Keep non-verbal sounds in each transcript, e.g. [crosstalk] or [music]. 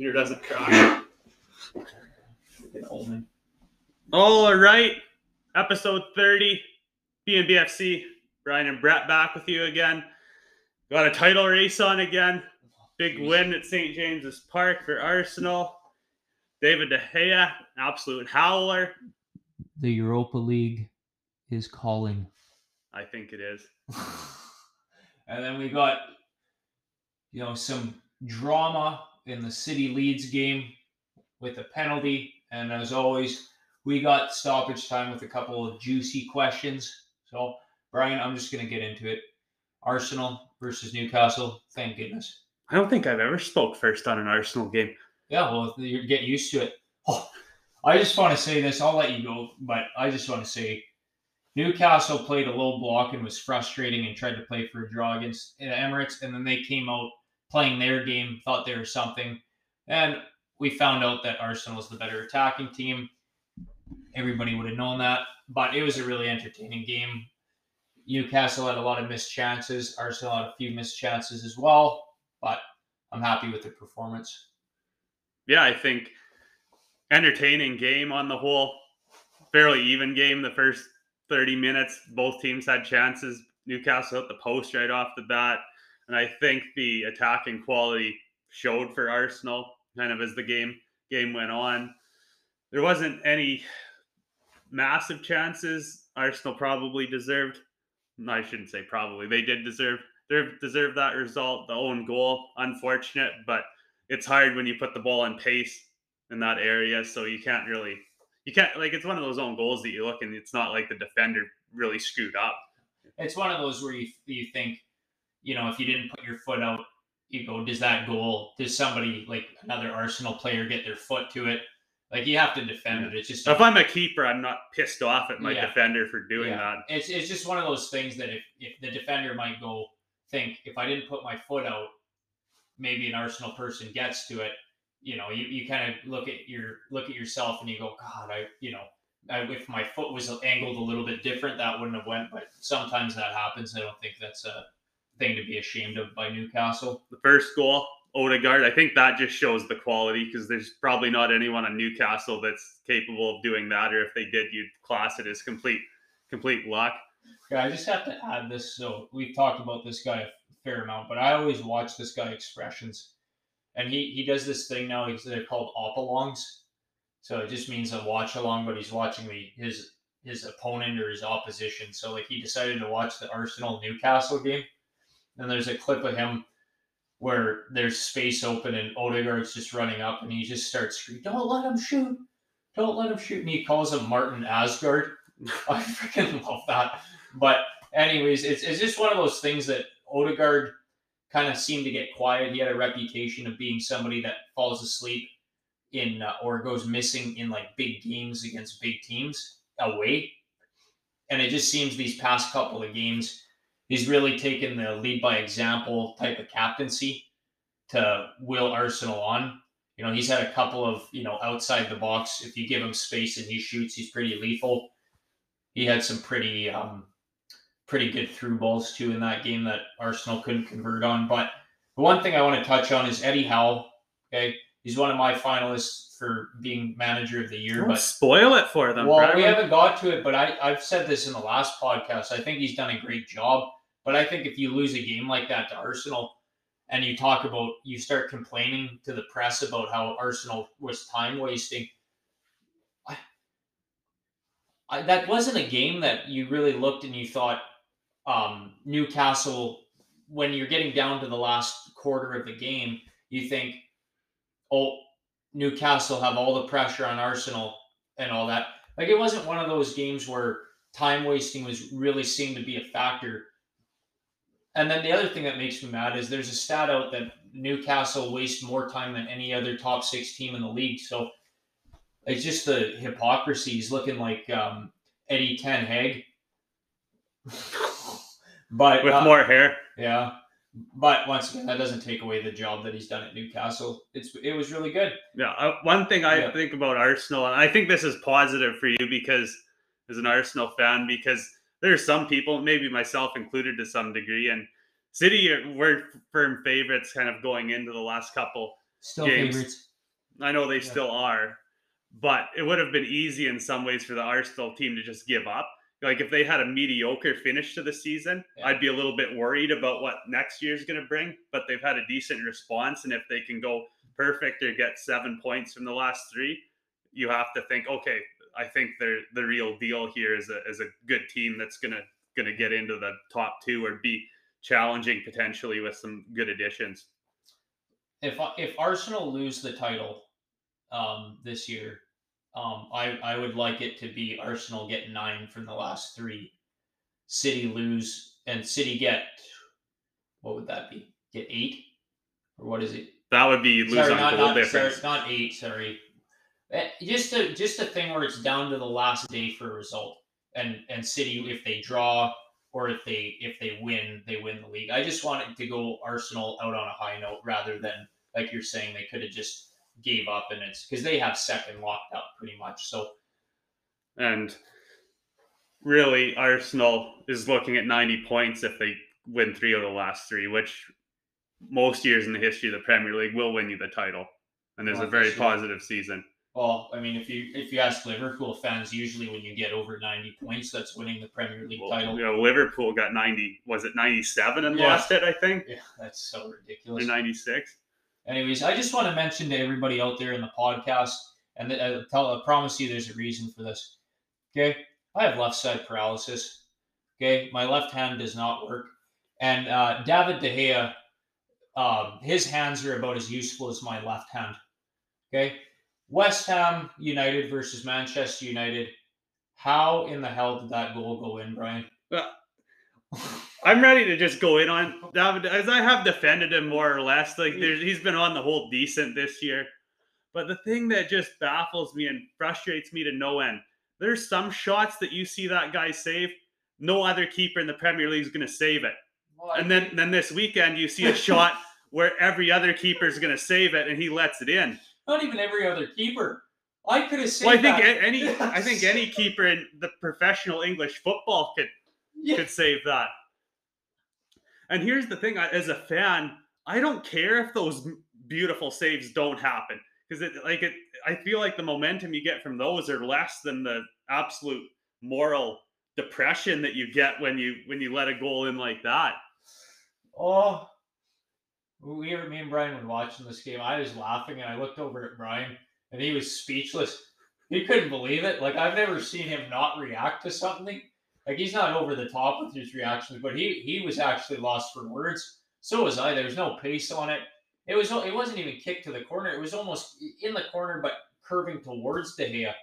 computer doesn't crash. All right, episode 30, BNBFC. Brian and Brett back with you again. Got a title race on again. Big win at St. James's Park for Arsenal. David De Gea, absolute howler. The Europa League is calling. I think it is. [laughs] and then we got, you know, some drama in the City Leeds game with a penalty. And as always, we got stoppage time with a couple of juicy questions. So, Brian, I'm just going to get into it. Arsenal versus Newcastle. Thank goodness. I don't think I've ever spoke first on an Arsenal game. Yeah, well, you get used to it. Oh, I just want to say this. I'll let you go, but I just want to say Newcastle played a low block and was frustrating and tried to play for a draw against Emirates, and then they came out playing their game, thought they were something, and we found out that Arsenal was the better attacking team. Everybody would have known that, but it was a really entertaining game. Newcastle had a lot of missed chances. Arsenal had a few missed chances as well, but I'm happy with the performance. Yeah, I think entertaining game on the whole. Fairly even game the first 30 minutes. Both teams had chances. Newcastle hit the post right off the bat. And I think the attacking quality showed for Arsenal kind of as the game game went on. There wasn't any massive chances. Arsenal probably deserved. I shouldn't say probably. They did deserve they deserve that result. The own goal, unfortunate, but it's hard when you put the ball in pace in that area. So you can't really you can't like it's one of those own goals that you look and it's not like the defender really screwed up. It's one of those where you you think you know, if you didn't put your foot out, you go, does that goal, does somebody like another Arsenal player get their foot to it? Like you have to defend it. It's just if I'm a keeper, I'm not pissed off at my yeah. defender for doing yeah. that. It's it's just one of those things that if, if the defender might go think if I didn't put my foot out, maybe an Arsenal person gets to it. You know, you, you kind of look at your look at yourself and you go, God, I you know, I, if my foot was angled a little bit different, that wouldn't have went. But sometimes that happens. I don't think that's a thing to be ashamed of by Newcastle. The first goal, Odegaard, I think that just shows the quality because there's probably not anyone on Newcastle that's capable of doing that, or if they did, you'd class it as complete complete luck. Yeah, I just have to add this. So we've talked about this guy a fair amount, but I always watch this guy expressions, and he he does this thing now. He's they're called opalongs. So it just means a watch along, but he's watching the his his opponent or his opposition. So like he decided to watch the Arsenal Newcastle game and there's a clip of him where there's space open and Odegaard's just running up and he just starts screaming, Don't let him shoot. Don't let him shoot. And he calls him Martin Asgard. [laughs] I freaking love that. But anyways, it's, it's just one of those things that Odegaard kind of seemed to get quiet. He had a reputation of being somebody that falls asleep in uh, or goes missing in like big games against big teams away. And it just seems these past couple of games, he's really taken the lead by example type of captaincy to will Arsenal on. You know, he's had a couple of, you know, outside the box. If you give him space and he shoots, he's pretty lethal. He had some pretty um pretty good through balls too in that game that Arsenal couldn't convert on. But the one thing I want to touch on is Eddie Howe. Okay. He's one of my finalists for being manager of the year. Don't but spoil it for them. Well, we haven't got to it, but I, I've said this in the last podcast. I think he's done a great job. But I think if you lose a game like that to Arsenal and you talk about, you start complaining to the press about how Arsenal was time wasting, I, I, that wasn't a game that you really looked and you thought um, Newcastle, when you're getting down to the last quarter of the game, you think, oh, Newcastle have all the pressure on Arsenal and all that. Like it wasn't one of those games where time wasting was really seemed to be a factor and then the other thing that makes me mad is there's a stat out that Newcastle waste more time than any other top six team in the league. So it's just the hypocrisy. He's looking like um, Eddie Ten Hag. [laughs] but with uh, more hair. Yeah. But once again, that doesn't take away the job that he's done at Newcastle. It's it was really good. Yeah. Uh, one thing I yeah. think about Arsenal, and I think this is positive for you because as an Arsenal fan, because there's some people, maybe myself included to some degree, and City were firm favorites kind of going into the last couple Still games. favorites. I know they still are, but it would have been easy in some ways for the Arsenal team to just give up. Like if they had a mediocre finish to the season, Yeah. I'd be a little bit worried about what next year's going to bring. But they've had a decent response, and if they can go perfect or get seven points from the last three, you have to think, okay, I think they're the real deal here is a is a good team that's gonna gonna get into the top two or be challenging potentially with some good additions. if if Arsenal lose the title um, this year, um, I I would like it to be Arsenal get nine from the last three, City lose, and City get what would that be? Get eight, or what is it? That would be lose sorry, on not, goal not, difference. Sorry, not eight. Sorry, Eh, just a just a thing where it's down to the last day for a result, and and City if they draw or if they if they win, they win the league. I just want it to go Arsenal out on a high note rather than like you're saying they could have just gave up and it's because they have second locked up pretty much. So And really, Arsenal is looking at 90 points if they win three of the last three, which most years in the history of the Premier League will win you the title. And there's Well, a very sure. positive season. Well, I mean if you if you ask Liverpool fans, usually when you get over ninety points, that's winning the Premier League Well, title. you know, Liverpool got 90, was it 97 and Yeah. lost it, I think? Yeah, that's so ridiculous. 96. Anyways, I just want to mention to everybody out there in the podcast, and I tell, I promise you, there's a reason for this. Okay, I have left side paralysis. Okay, my left hand does not work, and uh, David De Gea, um, his hands are about as useful as my left hand. Okay, West Ham United versus Manchester United. How in the hell did that goal go in, Brian? Well, [laughs] I'm ready to just go in on David as I have defended him more or less. Like there's, he's been on the whole decent this year, but the thing that just baffles me and frustrates me to no end. There's some shots that you see that guy save. No other keeper in the Premier League is going to save it. Well, And then then this weekend you see a shot [laughs] where every other keeper is going to save it and he lets it in. Not even every other keeper. I could have saved Well, I think that. any I [laughs] think any keeper in the professional English football could Yeah. could save that. And here's the thing: as a fan, I don't care if those beautiful saves don't happen because it like it. I feel like the momentum you get from those are less than the absolute moral depression that you get when you when you let a goal in like that. Oh, we were me and Brian were watching this game. I was laughing and I looked over at Brian and he was speechless. He couldn't believe it. Like I've never seen him not react to something. Like he's not over the top with his reactions, but he he was actually lost for words. So was I. There was no pace on it. It was it wasn't even kicked to the corner. It was almost in the corner, but curving towards De Gea.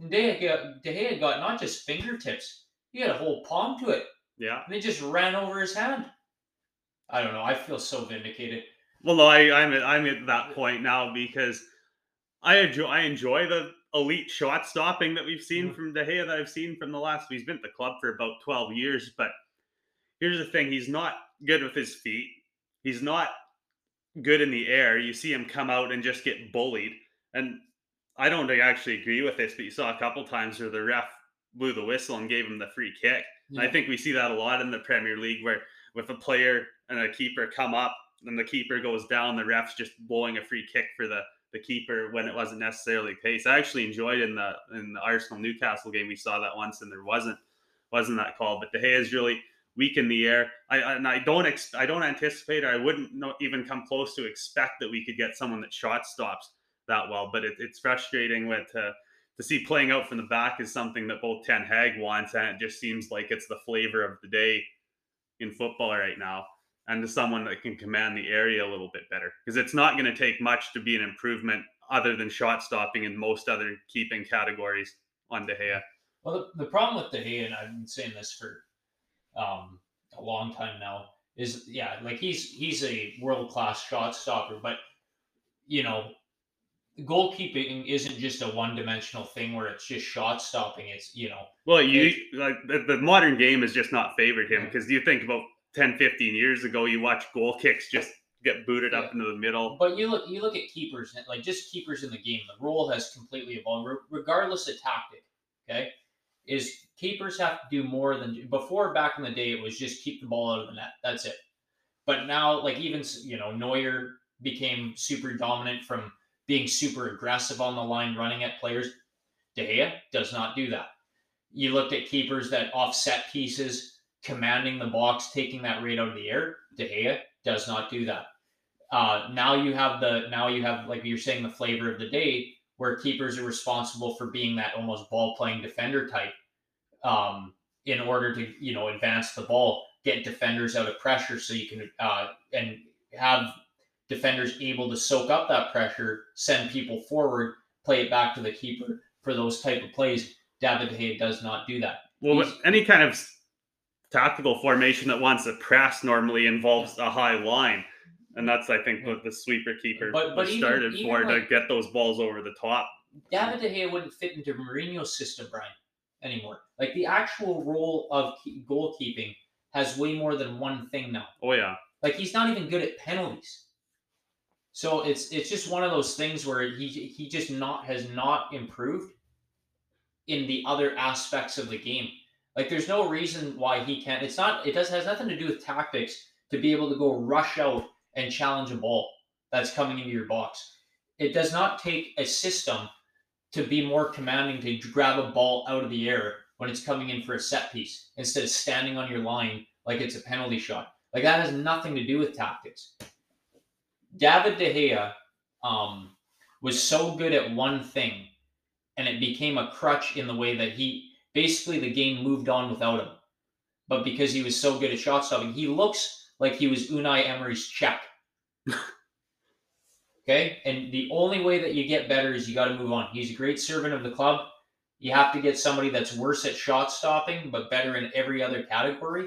And De Gea, De Gea got not just fingertips; he had a whole palm to it Yeah. and it just ran over his hand. I don't know. I feel so vindicated. Well, no, I, I'm at, I'm at that point now because I enjoy I enjoy the elite shot stopping that we've seen Mhm. from De Gea that I've seen from the last. He's been at the club for about 12 years, but here's the thing: he's not good with his feet. He's not good in the air. You see him come out and just get bullied, and I don't actually agree with this, but you saw a couple times where the ref blew the whistle and gave him the free kick. And I think we see that a lot in the Premier League where with a player and a keeper come up and the keeper goes down, the ref's just blowing a free kick for the, the keeper when it wasn't necessarily the case. I actually enjoyed in the in the Arsenal Newcastle game we saw that once and there wasn't wasn't that call. But De Gea is really weak in the air. I and I don't ex, I don't anticipate or I wouldn't know, even come close to expect that we could get someone that shot stops that well. But it, it's frustrating with uh, to see playing out from the back is something that both Ten Hag wants, and it just seems like it's the flavor of the day in football right now. And to someone that can command the area a little bit better, because it's not going to take much to be an improvement other than shot stopping in most other keeping categories on De Gea. Well, the, the problem with De Gea, and I've been saying this for um, a long time now, is yeah, like he's he's a world class shot stopper, but you know, goalkeeping isn't just a one dimensional thing where it's just shot stopping. It's you know, Well, you like the, the modern game has just not favored him Yeah. because you think about 10, 15 years ago, you watch goal kicks just get booted up into the middle. But you look, you look at keepers, like just keepers in the game. The role has completely evolved, regardless of tactic. Okay, is keepers have to do more than before. Back in the day, it was just keep the ball out of the net. That's it. But now, like even you know, Neuer became super dominant from being super aggressive on the line, running at players. De Gea does not do that. You looked at keepers that offset pieces, commanding the box, taking that rate out of the air. De Gea does not do that. Uh, now you have the now you have like you're saying the flavor of the day where keepers are responsible for being that almost ball playing defender type um, in order to you know advance the ball, get defenders out of pressure, so you can uh, and have defenders able to soak up that pressure, send people forward, play it back to the keeper for those type of plays. David De Gea does not do that. Well, He's- any kind of tactical formation that wants to press normally involves a high line. And that's, I think, what the sweeper keeper But- but was even- started even for like- to get those balls over the top. David De Gea wouldn't fit into Mourinho's system, Brian, anymore. Like the actual role of goalkeeping has way more than one thing now. Oh yeah, Like he's not even good at penalties. So it's it's just one of those things where he he just not has not improved in the other aspects of the game. Like there's no reason why he can't. It's not. It does has nothing to do with tactics to be able to go rush out and challenge a ball that's coming into your box. It does not take a system to be more commanding to grab a ball out of the air when it's coming in for a set piece instead of standing on your line like it's a penalty shot. Like that has nothing to do with tactics. David De Gea um, was so good at one thing, and it became a crutch in the way that he basically the game moved on without him. But because he was so good at shot stopping, he looks like he was Unai Emery's check. [laughs] okay, and the only way that you get better is you got to move on. He's a great servant of the club. You have to get somebody that's worse at shot stopping, but better in every other category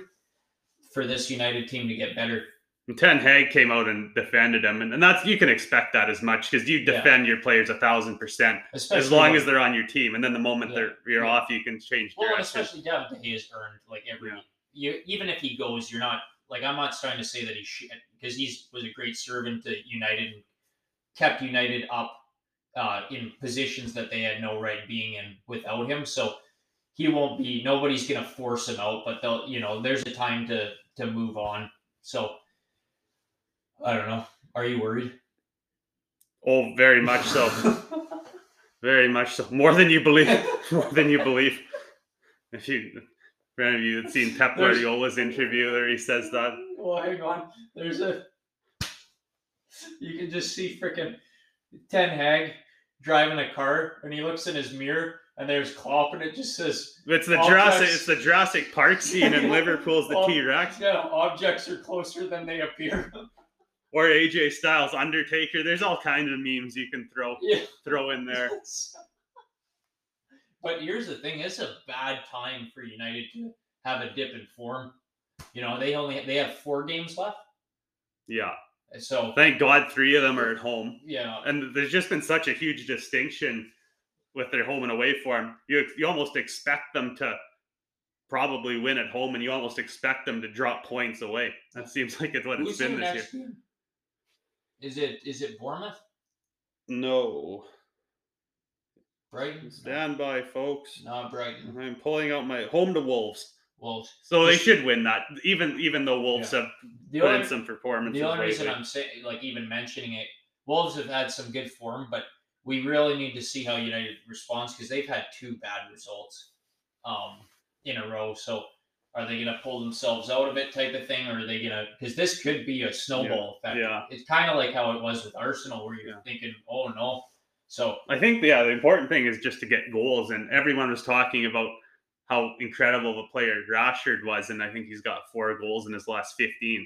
for this United team to get better. And Ten Hag came out and defended him, and, and that's you can expect that as much because you Yeah. defend your players a thousand percent Especially as long when- as they're on your team, and then the moment Yeah. they're you're Yeah. off, you can change well, direction. especially David De Gea has earned like every Yeah. you even if he goes, you're not like I'm not trying to say that he should because he's was a great servant to United and kept United up uh, in positions that they had no right being in without him. So he won't be. Nobody's gonna force him out, but they'll. You know, there's a time to to move on. So I don't know. Are you worried? Oh, very much so. [laughs] Very much so. More than you believe. [laughs] More than you believe. If you, for any of you that seen Pep Guardiola's interview, there he says that. Well, hang on. There's a. You can just see freaking Ten Hag driving a car, and he looks in his mirror, and there's Klopp, and it just says, It's the Jurassic. It's the Jurassic Park scene in [laughs] Liverpool's the T Rex, "Yeah, objects are closer than they appear." Or AJ Styles Undertaker. There's all kinds of memes you can throw yeah. throw in there. [laughs] But here's the thing: it's a bad time for United to have a dip in form. You know, they only they have four games left, Yeah. so Thank God, three of them are at home, yeah. and there's just been such a huge distinction with their home and away form. You you almost expect them to probably win at home, and you almost expect them to drop points away. That seems like it's what it's Who's been this year. game? Is it is it Bournemouth? No. Brighton? Stand by, folks. Not Brighton. I'm pulling out my home to Wolves. Wolves. So they should win that, even even though Wolves have The put only, in some performances. the only reason. I'm saying, like, even mentioning it, Wolves have had some good form, but we really need to see how United responds because they've had two bad results um, in a row. So, are they going to pull themselves out of it, type of thing, or are they going to? Because this could be a snowball effect. yeah. It's kind of like how it was with Arsenal, where you're Yeah. thinking, "Oh no." So I think yeah, the important thing is just to get goals, and everyone was talking about how incredible of a player Rashford was, and I think he's got four goals in his last fifteen.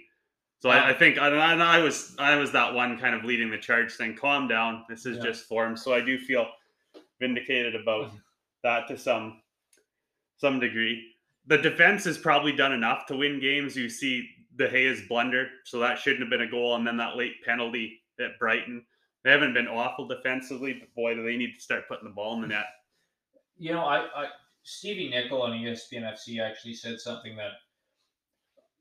So I, I think I, and I was I was that one kind of leading the charge, saying, "Calm down, this is Yeah. just form." So I do feel vindicated about [laughs] that to some some degree. The defense has probably done enough to win games. You see the Hayes blunder, so that shouldn't have been a goal, and then that late penalty at Brighton. They haven't been awful defensively, but boy, do they need to start putting the ball in the net. you know, I, I Stevie Nicol on ESPN FC actually said something that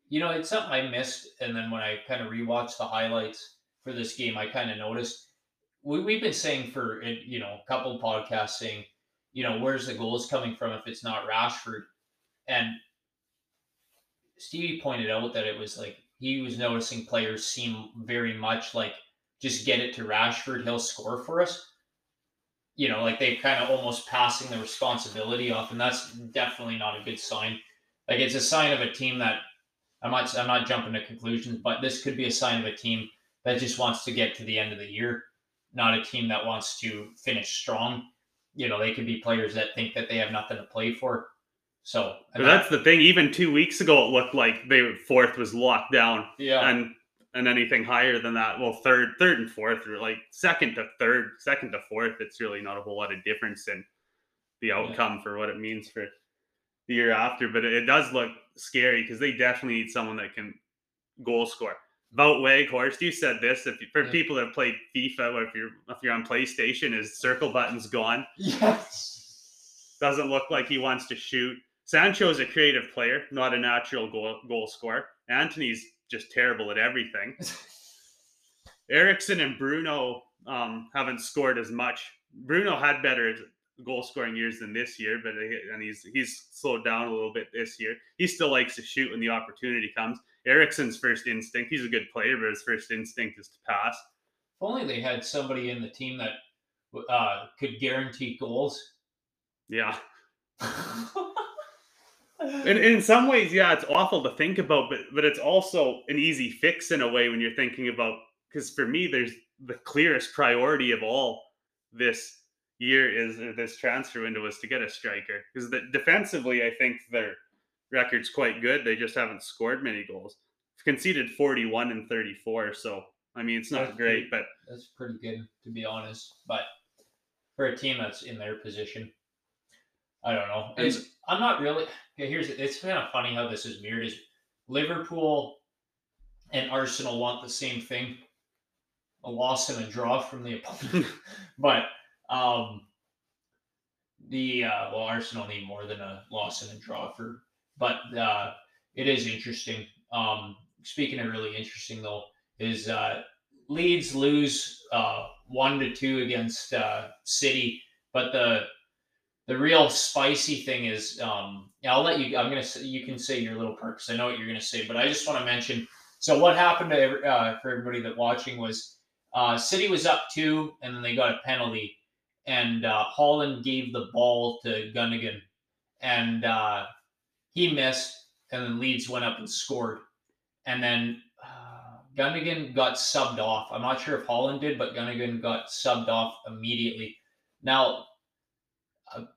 you know it's something I missed, and then when I kind of rewatched the highlights for this game, I kind of noticed we we've been saying for you know a couple podcasts saying, you know, where's the goals coming from if it's not Rashford, and Stevie pointed out that it was like he was noticing players seem very much like just get it to Rashford, he'll score for us. You know, like they kind of almost passing the responsibility off, and that's definitely not a good sign. Like it's a sign of a team that I'm not I'm not jumping to conclusions, but this could be a sign of a team that just wants to get to the end of the year, not a team that wants to finish strong. You know, they could be players that think that they have nothing to play for. So but that's the thing. Even two weeks ago, it looked like they fourth was locked down. Yeah. And and anything higher than that, well, third, third and fourth, or like second to third, second to fourth, it's really not a whole lot of difference in the outcome yeah. for what it means for the year after. But it does look scary because they definitely need someone that can goal score. About Weghorst, you said this. If you, for yeah. people that play FIFA, or if you're if you're on PlayStation, his circle button's gone. [laughs] Yes. Doesn't look like he wants to shoot. Sancho is a creative player, not a natural goal goal scorer. Antony's just terrible at everything. [laughs] Eriksen and Bruno um, haven't scored as much. Bruno had better goal scoring years than this year, but and he's he's slowed down a little bit this year. He still likes to shoot when the opportunity comes. Eriksen's first instinct, he's a good player, but his first instinct is to pass. If only they had somebody in the team that uh, could guarantee goals. Yeah. [laughs] in, in some ways, yeah, it's awful to think about, but but it's also an easy fix in a way when you're thinking about because for me, there's the clearest priority of all this year is this transfer window is to get a striker because defensively, I think their record's quite good. They just haven't scored many goals. Conceded 41 and 34, so I mean it's not that's great, pretty, but that's pretty good to be honest. But for a team that's in their position, I don't know. It's I'm not really. Okay, here's it's kind of funny how this is mirrored. Is Liverpool and Arsenal want the same thing? A loss and a draw from the opponent, [laughs] but um, the uh, well, Arsenal need more than a loss and a draw for, but uh, it is interesting. Um, speaking of really interesting though, is uh, Leeds lose uh, one to two against uh, City, but the the real spicy thing is, um, I'll let you. I'm gonna say you can say your little because I know what you're gonna say, but I just want to mention. So what happened to every, uh, for everybody that watching was uh, City was up two, and then they got a penalty, and uh, Haaland gave the ball to Gundogan, and uh, he missed, and then Leeds went up and scored, and then uh, Gundogan got subbed off. I'm not sure if Haaland did, but Gundogan got subbed off immediately. Now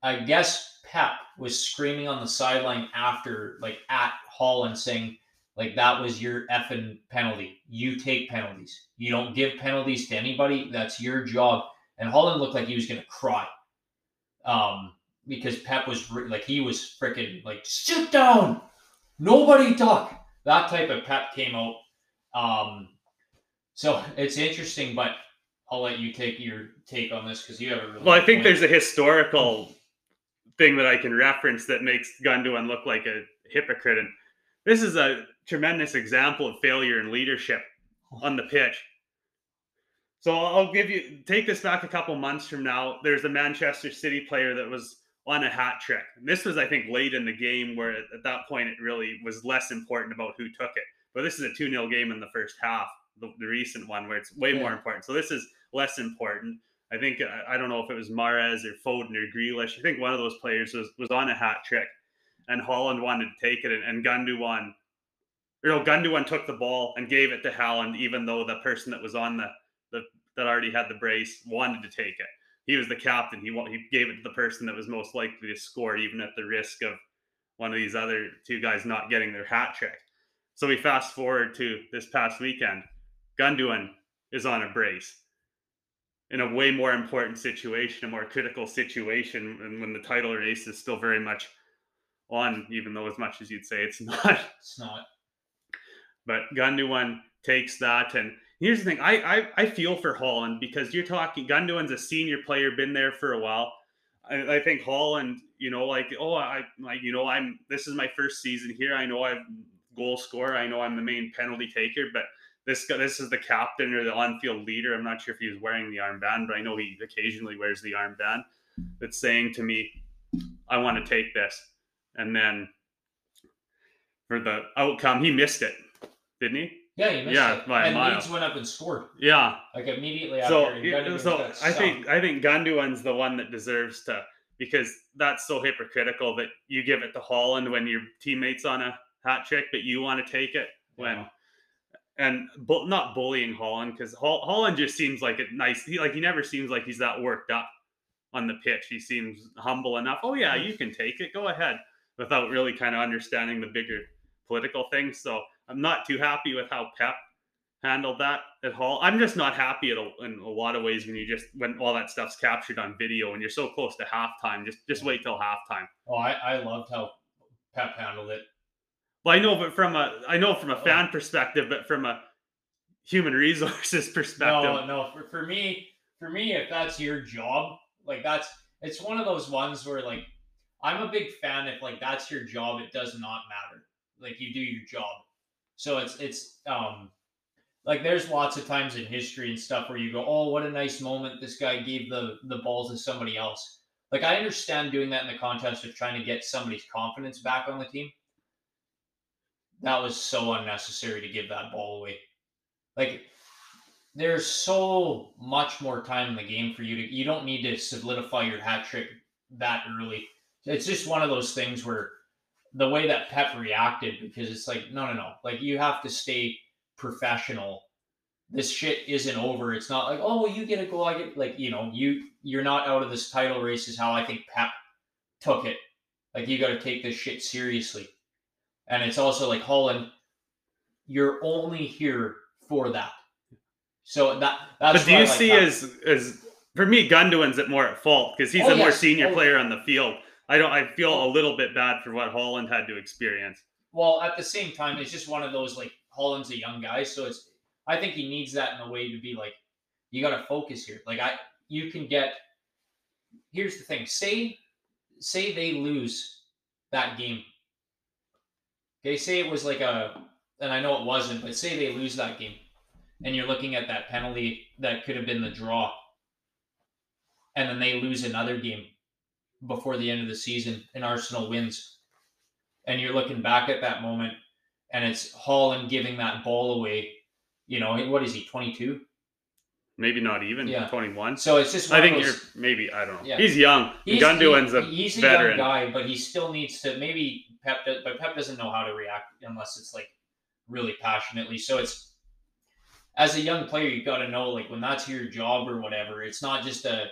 I guess Pep was screaming on the sideline after, like at Haaland, saying, like that was your effing penalty. You take penalties. You don't give penalties to anybody. That's your job. And Haaland looked like he was gonna cry, um, because Pep was like he was freaking like sit down, nobody talk. That type of Pep came out. Um, so it's interesting, but I'll let you take your take on this because you have a really well. I think point. there's a historical thing that I can reference that makes Gundogan look like a hypocrite, and this is a tremendous example of failure in leadership on the pitch. So I'll give you take this back a couple months from now. There's a Manchester City player that was on a hat trick. And this was, I think, late in the game where at that point it really was less important about who took it. But this is a 2 0 game in the first half the, the recent one where it's way yeah. more important. So this is less important. I think uh, I don't know if it was Mahrez or Foden or Grealish. I think one of those players was was on a hat trick, and Haaland wanted to take it, and, and Gundogan, or no, Gundogan took the ball and gave it to Haaland, even though the person that was on the, the that already had the brace wanted to take it. He was the captain. He he gave it to the person that was most likely to score, even at the risk of one of these other two guys not getting their hat trick. So we fast forward to this past weekend. Gundogan is on a brace in a way more important situation, a more critical situation, and when the title race is still very much on, even though as much as you'd say it's [laughs] not. It's not. But Gundogan takes that, and here's the thing: I I, I feel for Haaland because you're talking Gundogan's a senior player, been there for a while. I, I think Haaland, you know, like oh, I like you know, I'm this is my first season here. I know I'm goal scorer. I know I'm the main penalty taker, but this guy, this is the captain or the on-field leader. I'm not sure if he's wearing the armband, but I know he occasionally wears the armband. That's saying to me, "I want to take this," and then for the outcome, he missed it, didn't he? Yeah, you missed Yeah, it. by a and mile. Leeds went up and scored yeah. like immediately after. So, yeah, so I think. I think Gundogan's the one that deserves to because that's so hypocritical that you give it to Haaland when your teammates on a hat trick, but you want to take it when Yeah. And bu- not bullying Haaland because Haaland just seems like a nice. He like he never seems like he's that worked up on the pitch. He seems humble enough. Oh yeah, you can take it. Go ahead, without really kind of understanding the bigger political things. So I'm not too happy with how Pep handled that at Hull. I'm just not happy at a, in a lot of ways when you just when all that stuff's captured on video and you're so close to halftime. Just just wait till halftime. Oh, I, I loved how Pep handled it. Well, I know, but from a I know from a Oh. fan perspective, but from a human resources [laughs] perspective, No, no. For, for me, for me, if that's your job, like that's it's one of those ones where like I'm a big fan. If like that's your job, it does not matter. Like you do your job. So it's it's um like there's lots of times in history and stuff where you go, oh, what a nice moment. This guy gave the the ball to somebody else. Like I understand doing that in the context of trying to get somebody's confidence back on the team. That was so unnecessary to give that ball away. Like there's so much more time in the game for you to you don't need to solidify your hat trick that early. It's just one of those things where the way that Pep reacted because it's like no no no like you have to stay professional. This shit isn't over. It's not like oh you get a goal I get like you know you you're not out of this title race is how I think Pep took it. Like you got to take this shit seriously. And it's also like Haaland you're only here for that. So that that's but do you like see that. as as for me, Gundogan's at more at fault because he's Oh, a more senior Oh. player on the field. I don't. I feel a little bit bad for what Haaland had to experience. Well, at the same time, it's just one of those like Haaland's a young guy, so it's I think he needs that in a way to be like, you got to focus here. Like I, you can get. Here's the thing: say, say they lose that game. Okay, say it was like a, and I know it wasn't, but say they lose that game, and you're looking at that penalty that could have been the draw, and then they lose another game before the end of the season, and Arsenal wins and you're looking back at that moment and it's Haaland giving that ball away. You know, what is he, 22? Maybe not even Yeah. twenty one. So it's just I think of you're maybe I don't know. Yeah. He's young. he's, Gundogan's he- a he's a veteran. young guy, but he still needs to maybe Pep, but Pep doesn't know how to react unless it's like really passionately. So it's as a young player, you've got to know like when that's your job or whatever. It's not just a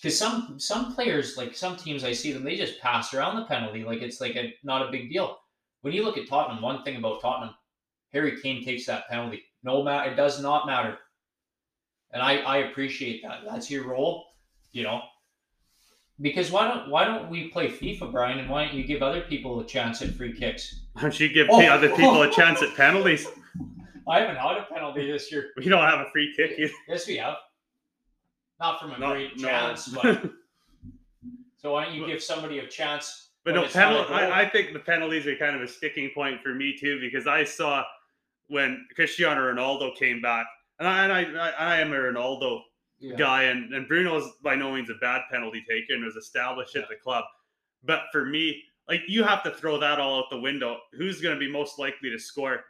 because some some players like some teams I see them they just pass around the penalty like it's like a not a big deal. When you look at Tottenham, one thing about Tottenham, Harry Kane takes that penalty. No matter, it does not matter, and I I appreciate that. That's your role, you know. Because why don't why don't we play FIFA, Brian, and why don't you give other people a chance at free kicks? Why don't you give Oh. the other people a chance at penalties? I haven't had a penalty this year. We don't have a free kick either. Yes, we have. Not from a No, great no. chance, but [laughs] so why don't you give somebody a chance? But no, not penalty. I, I think the penalties are kind of a sticking point for me too because I saw when Cristiano Ronaldo came back, and I and I, I, I am a Ronaldo Yeah. guy, and, and Bruno's by no means a bad penalty taker and was established at the club. But for me, like you have to throw that all out the window. Who's going to be most likely to score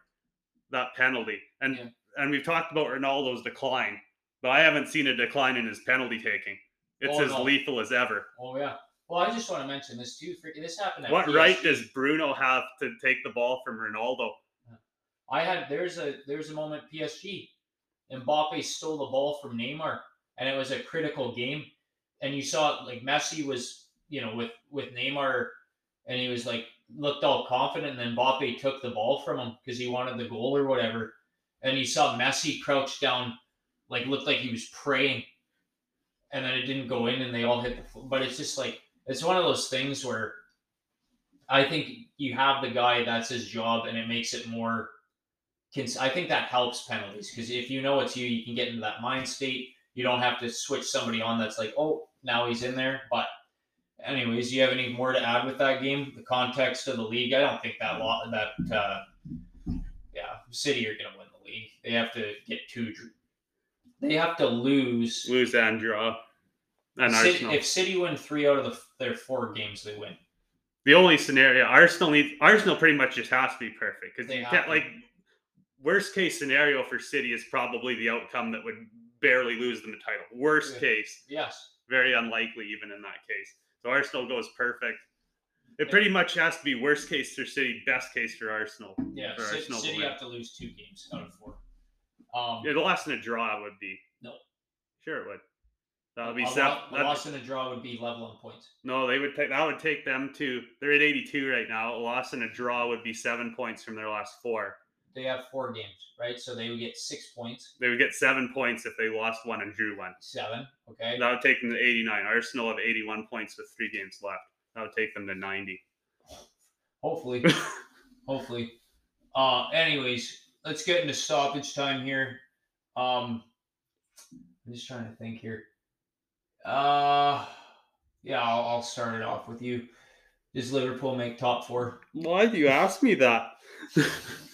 that penalty? And Yeah. and we've talked about Ronaldo's decline, but I haven't seen a decline in his penalty taking. It's Oh, as no. lethal as ever. Oh yeah. Well, I just want to mention this too. Freaking, this happened at What PSG. right does Bruno have to take the ball from Ronaldo? I had there's a there's a moment PSG, Mbappe stole the ball from Neymar, and it was a critical game, and you saw like Messi was you know with with Neymar, and he was like looked all confident, and then Mbappe took the ball from him because he wanted the goal or whatever, and you saw Messi crouch down, like looked like he was praying, and then it didn't go in, and they all hit the. fl- But it's just like it's one of those things where. I think you have the guy that's his job, and it makes it more I think that helps penalties because if you know it's you, you can get into that mind state. You don't have to switch somebody on that's like, oh, now he's in there. But, anyways, do you have any more to add with that game? The context of the league, I don't think that lot that uh, yeah, City are gonna win the league. They have to get two. They have to lose. Lose and draw. And City, Arsenal. if City win three out of the, their four games, they win. the only scenario Arsenal needs Arsenal pretty much just has to be perfect because They you can't to. like worst case scenario for City is probably the outcome that would barely lose them the title. Worst Yeah. case, Yes. very unlikely even in that case. So Arsenal goes perfect. It pretty much has to be worst case for City, best case for Arsenal. Yeah. For Ci- Arsenal to City win. have to lose two games out of four. Um, Yeah, the loss in a draw would be. No. Sure, it would. That would be a, seven. lo- a loss and a draw would be level on points. No, they would take that would take them to they're at 82 right now. A loss and a draw would be seven points from their last four. They have four games, right? So they would get six points. They would get seven points if they lost one and drew one. Seven. Okay. That would take them to 89. Arsenal have 81 points with three games left. That would take them to 90. Hopefully. [laughs] Hopefully. Uh anyways, let's get into stoppage time here. Um I'm just trying to think here. Uh yeah, I'll, I'll start it off with you. Does Liverpool make top four? Why do you ask me that? [laughs]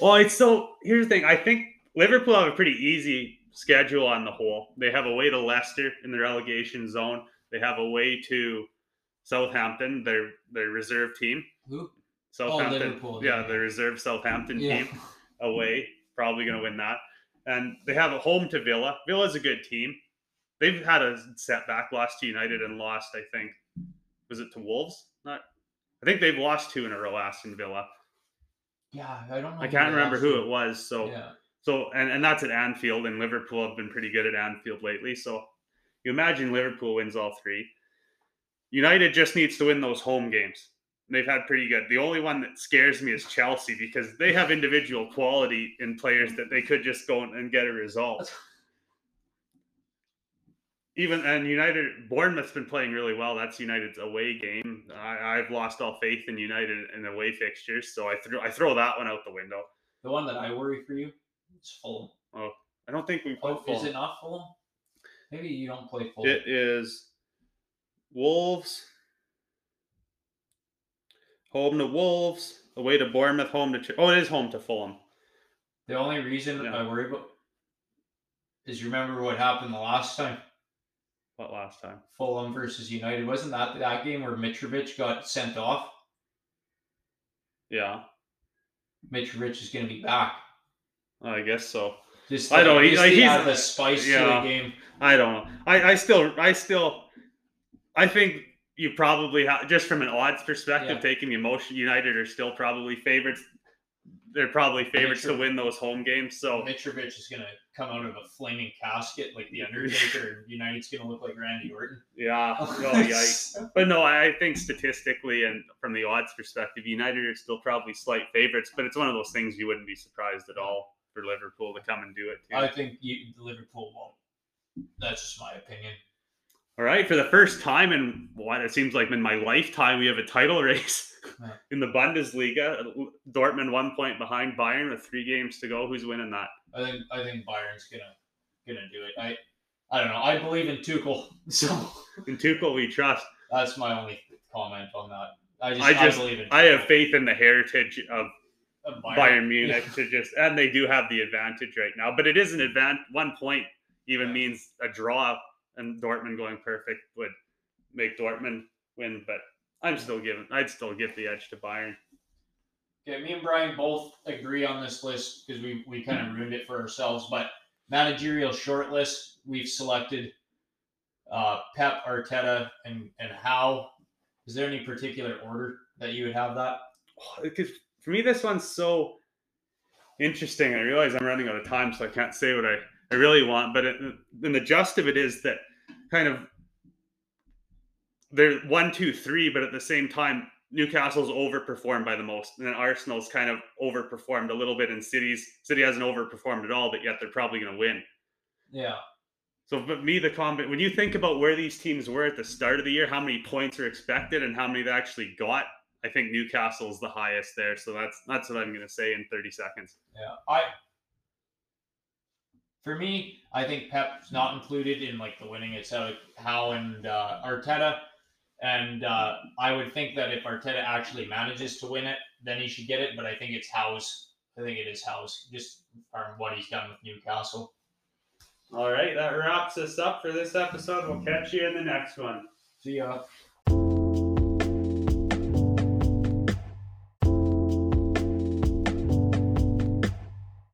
well, it's so here's the thing. I think Liverpool have a pretty easy schedule on the whole. They have a way to Leicester in the relegation zone. They have a way to Southampton, their their reserve team. Who? Oh, Southampton, Liverpool, yeah, yeah. the reserve Southampton Yeah. team away, probably going to win that. And they have a home to Villa. Villa's a good team. They've had a setback, lost to United and lost, I think, was it to Wolves? Not, I think they've lost two in a row. Aston Villa. Yeah, I don't know. I can't remember who it was. So, Yeah. so, and and that's at Anfield, and Liverpool have been pretty good at Anfield lately. So, you imagine Liverpool wins all three. United just needs to win those home games. They've had pretty good. The only one that scares me is Chelsea because they have individual quality in players that they could just go and get a result. [laughs] Even and United, Bournemouth's been playing really well. That's United's away game. I, I've lost all faith in United in away fixtures, so I threw I throw that one out the window. The one that I worry for you it's Fulham. Oh, I don't think we play Oh, is it not Fulham? Maybe you don't play Fulham. It is Wolves. Home to Wolves, away to Bournemouth, home to Ch- oh, it is home to Fulham. The only reason Yeah. I worry about is you remember what happened the last time What last time? Fulham versus United wasn't that that game where Mitrovic got sent off? Yeah, Mitrovic is going to be back. I guess so. Just I know, like, he- just like, to he's- add the spice to the game. I don't know. I, I still, I still, I think you probably have just from an odds perspective, Yeah. taking the emotion. United are still probably favorites. They're probably favorites to win those home games. So Mitrovic is going to come out of a flaming casket like the Undertaker, and United's going to look like Randy Orton. yeah, [laughs] oh yikes. But no, I think statistically and from the odds perspective, United are still probably slight favorites. But it's one of those things you wouldn't be surprised at all for Liverpool to come and do it too. I think you, Liverpool won't. That's just my opinion. All right, for the first time in what it seems like in my lifetime, we have a title [laughs] race Yeah. in the Bundesliga. Dortmund one point behind Bayern with three games to go. Who's winning that? I think I think Bayern's gonna gonna do it. I I don't know. I believe in Tuchel, [laughs] so In Tuchel, we trust. that's my only comment on that. I just I I, just- believe in. I have faith in the heritage of Uh, Bayern Munich to just, and they do have the advantage right now. But it is an advantage. One point even Yeah. means a draw, and Dortmund going perfect would make Dortmund win. But I'm still giving. I'd still give the edge to Bayern. Okay, me and Brian both agree on this list because we we kind of ruined it for ourselves. But managerial short list, we've selected uh, Pep, Arteta, and and Howe. Is there any particular order that you would have that? because for me this one's so interesting. I realize I'm running out of time, so I can't say what I, I really want. But it, then the gist of it is that kind of they're one, two, three, but at the same time, Newcastle's overperformed by the most, and then Arsenal's kind of overperformed a little bit. And City's City hasn't overperformed at all, but yet they're probably going to win. Yeah, So, but me, the combat when you think about where these teams were at the start of the year, how many points are expected, and how many they actually got, I think Newcastle's the highest there. So that's that's what I'm going to say in 30 seconds. yeah. I for me, I think Pep's not included in like the winning. It's how Howe and uh, Arteta, and uh, I would think that if Arteta actually manages to win it, then he should get it. But I think it's Howe's. I think it is Howe's, just from what he's done with Newcastle. All right, that wraps us up for this episode. We'll catch you in the next one. See ya.